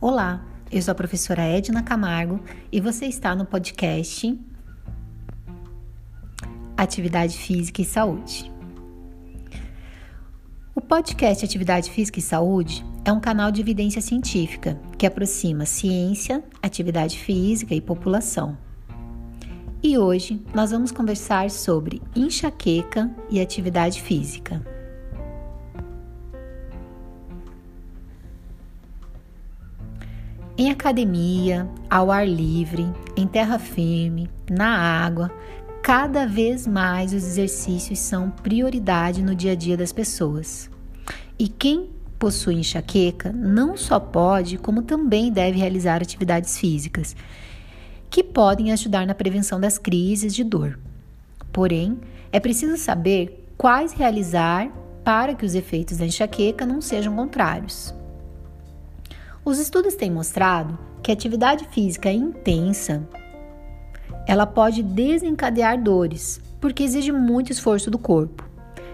Olá, eu sou a professora Edna Camargo e você está no podcast Atividade Física e Saúde. O podcast Atividade Física e Saúde é um canal de evidência científica que aproxima ciência, atividade física e população. E hoje nós vamos conversar sobre enxaqueca e atividade física. Em academia, ao ar livre, em terra firme, na água, cada vez mais os exercícios são prioridade no dia a dia das pessoas. E quem possui enxaqueca não só pode, como também deve realizar atividades físicas, que podem ajudar na prevenção das crises de dor. Porém, é preciso saber quais realizar para que os efeitos da enxaqueca não sejam contrários. Os estudos têm mostrado que atividade física intensa ela pode desencadear dores, porque exige muito esforço do corpo.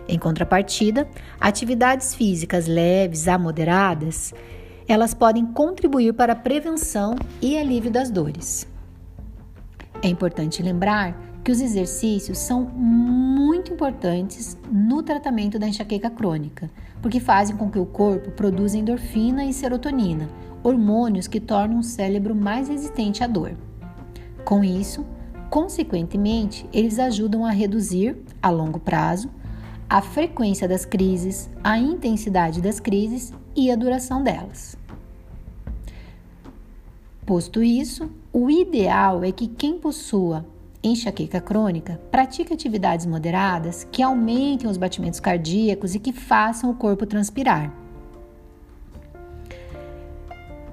Em contrapartida, atividades físicas leves a moderadas, elas podem contribuir para a prevenção e alívio das dores. É importante lembrar que os exercícios são muito importantes no tratamento da enxaqueca crônica, porque fazem com que o corpo produza endorfina e serotonina, hormônios que tornam o cérebro mais resistente à dor. Com isso, consequentemente, eles ajudam a reduzir, a longo prazo, a frequência das crises, a intensidade das crises e a duração delas. Posto isso, o ideal é que quem possua enxaqueca crônica pratique atividades moderadas que aumentem os batimentos cardíacos e que façam o corpo transpirar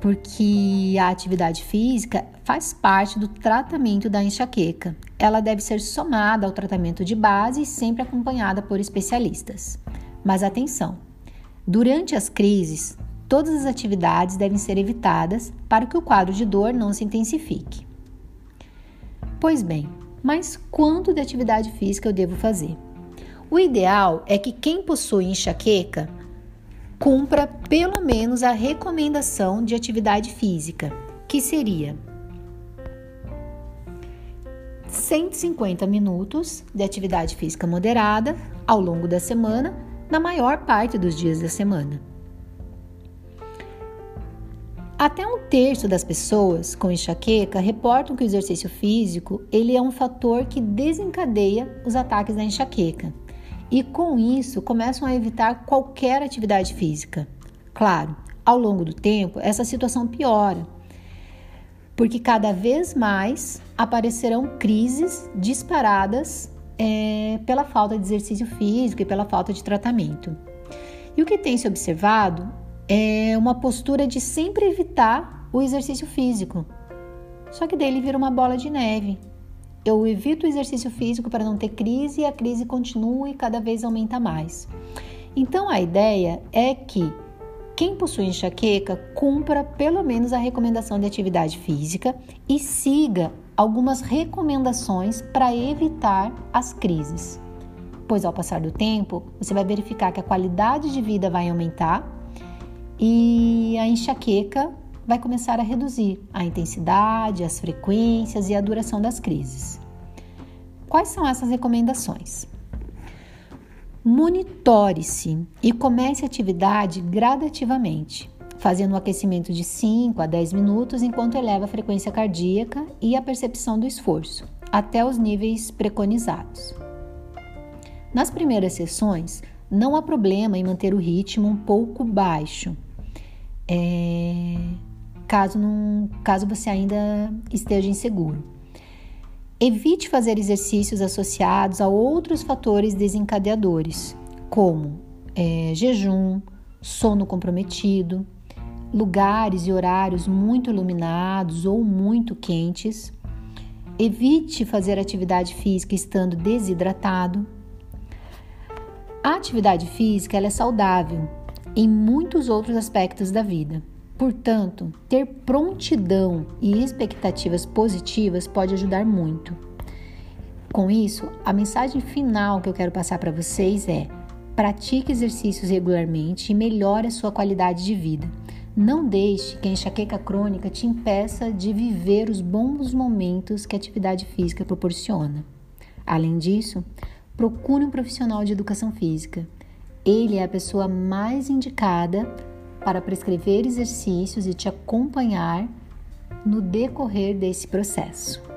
porque a atividade física faz parte do tratamento da enxaqueca. Ela deve ser somada ao tratamento de base e sempre acompanhada por especialistas. Mas atenção! Durante as crises, todas as atividades devem ser evitadas para que o quadro de dor não se intensifique. Pois bem, mas quanto de atividade física eu devo fazer? O ideal é que quem possui enxaqueca cumpra pelo menos a recomendação de atividade física, que seria 150 minutos de atividade física moderada ao longo da semana, na maior parte dos dias da semana. Até um terço das pessoas com enxaqueca reportam que o exercício físico ele é um fator que desencadeia os ataques da enxaqueca e com isso começam a evitar qualquer atividade física. Claro, ao longo do tempo, essa situação piora, porque cada vez mais aparecerão crises disparadas é, pela falta de exercício físico e pela falta de tratamento. E o que tem se observado é uma postura de sempre evitar o exercício físico. Só que dele vira uma bola de neve, eu evito o exercício físico para não ter crise e a crise continua e cada vez aumenta mais. Então a ideia é que quem possui enxaqueca cumpra pelo menos a recomendação de atividade física e siga algumas recomendações para evitar as crises. Pois ao passar do tempo, você vai verificar que a qualidade de vida vai aumentar e a enxaqueca vai começar a reduzir a intensidade, as frequências e a duração das crises. Quais são essas recomendações? Monitore-se e comece a atividade gradativamente, fazendo um aquecimento de 5 a 10 minutos enquanto eleva a frequência cardíaca e a percepção do esforço, até os níveis preconizados. Nas primeiras sessões, não há problema em manter o ritmo um pouco baixo. É, caso, não, caso você ainda esteja inseguro. Evite fazer exercícios associados a outros fatores desencadeadores, como é, jejum, sono comprometido, lugares e horários muito iluminados ou muito quentes. Evite fazer atividade física estando desidratado. A atividade física é saudável em muitos outros aspectos da vida. Portanto, ter prontidão e expectativas positivas pode ajudar muito. Com isso, a mensagem final que eu quero passar para vocês é: pratique exercícios regularmente e melhore a sua qualidade de vida. Não deixe que a enxaqueca crônica te impeça de viver os bons momentos que a atividade física proporciona. Além disso, procure um profissional de educação física. Ele é a pessoa mais indicada para prescrever exercícios e te acompanhar no decorrer desse processo.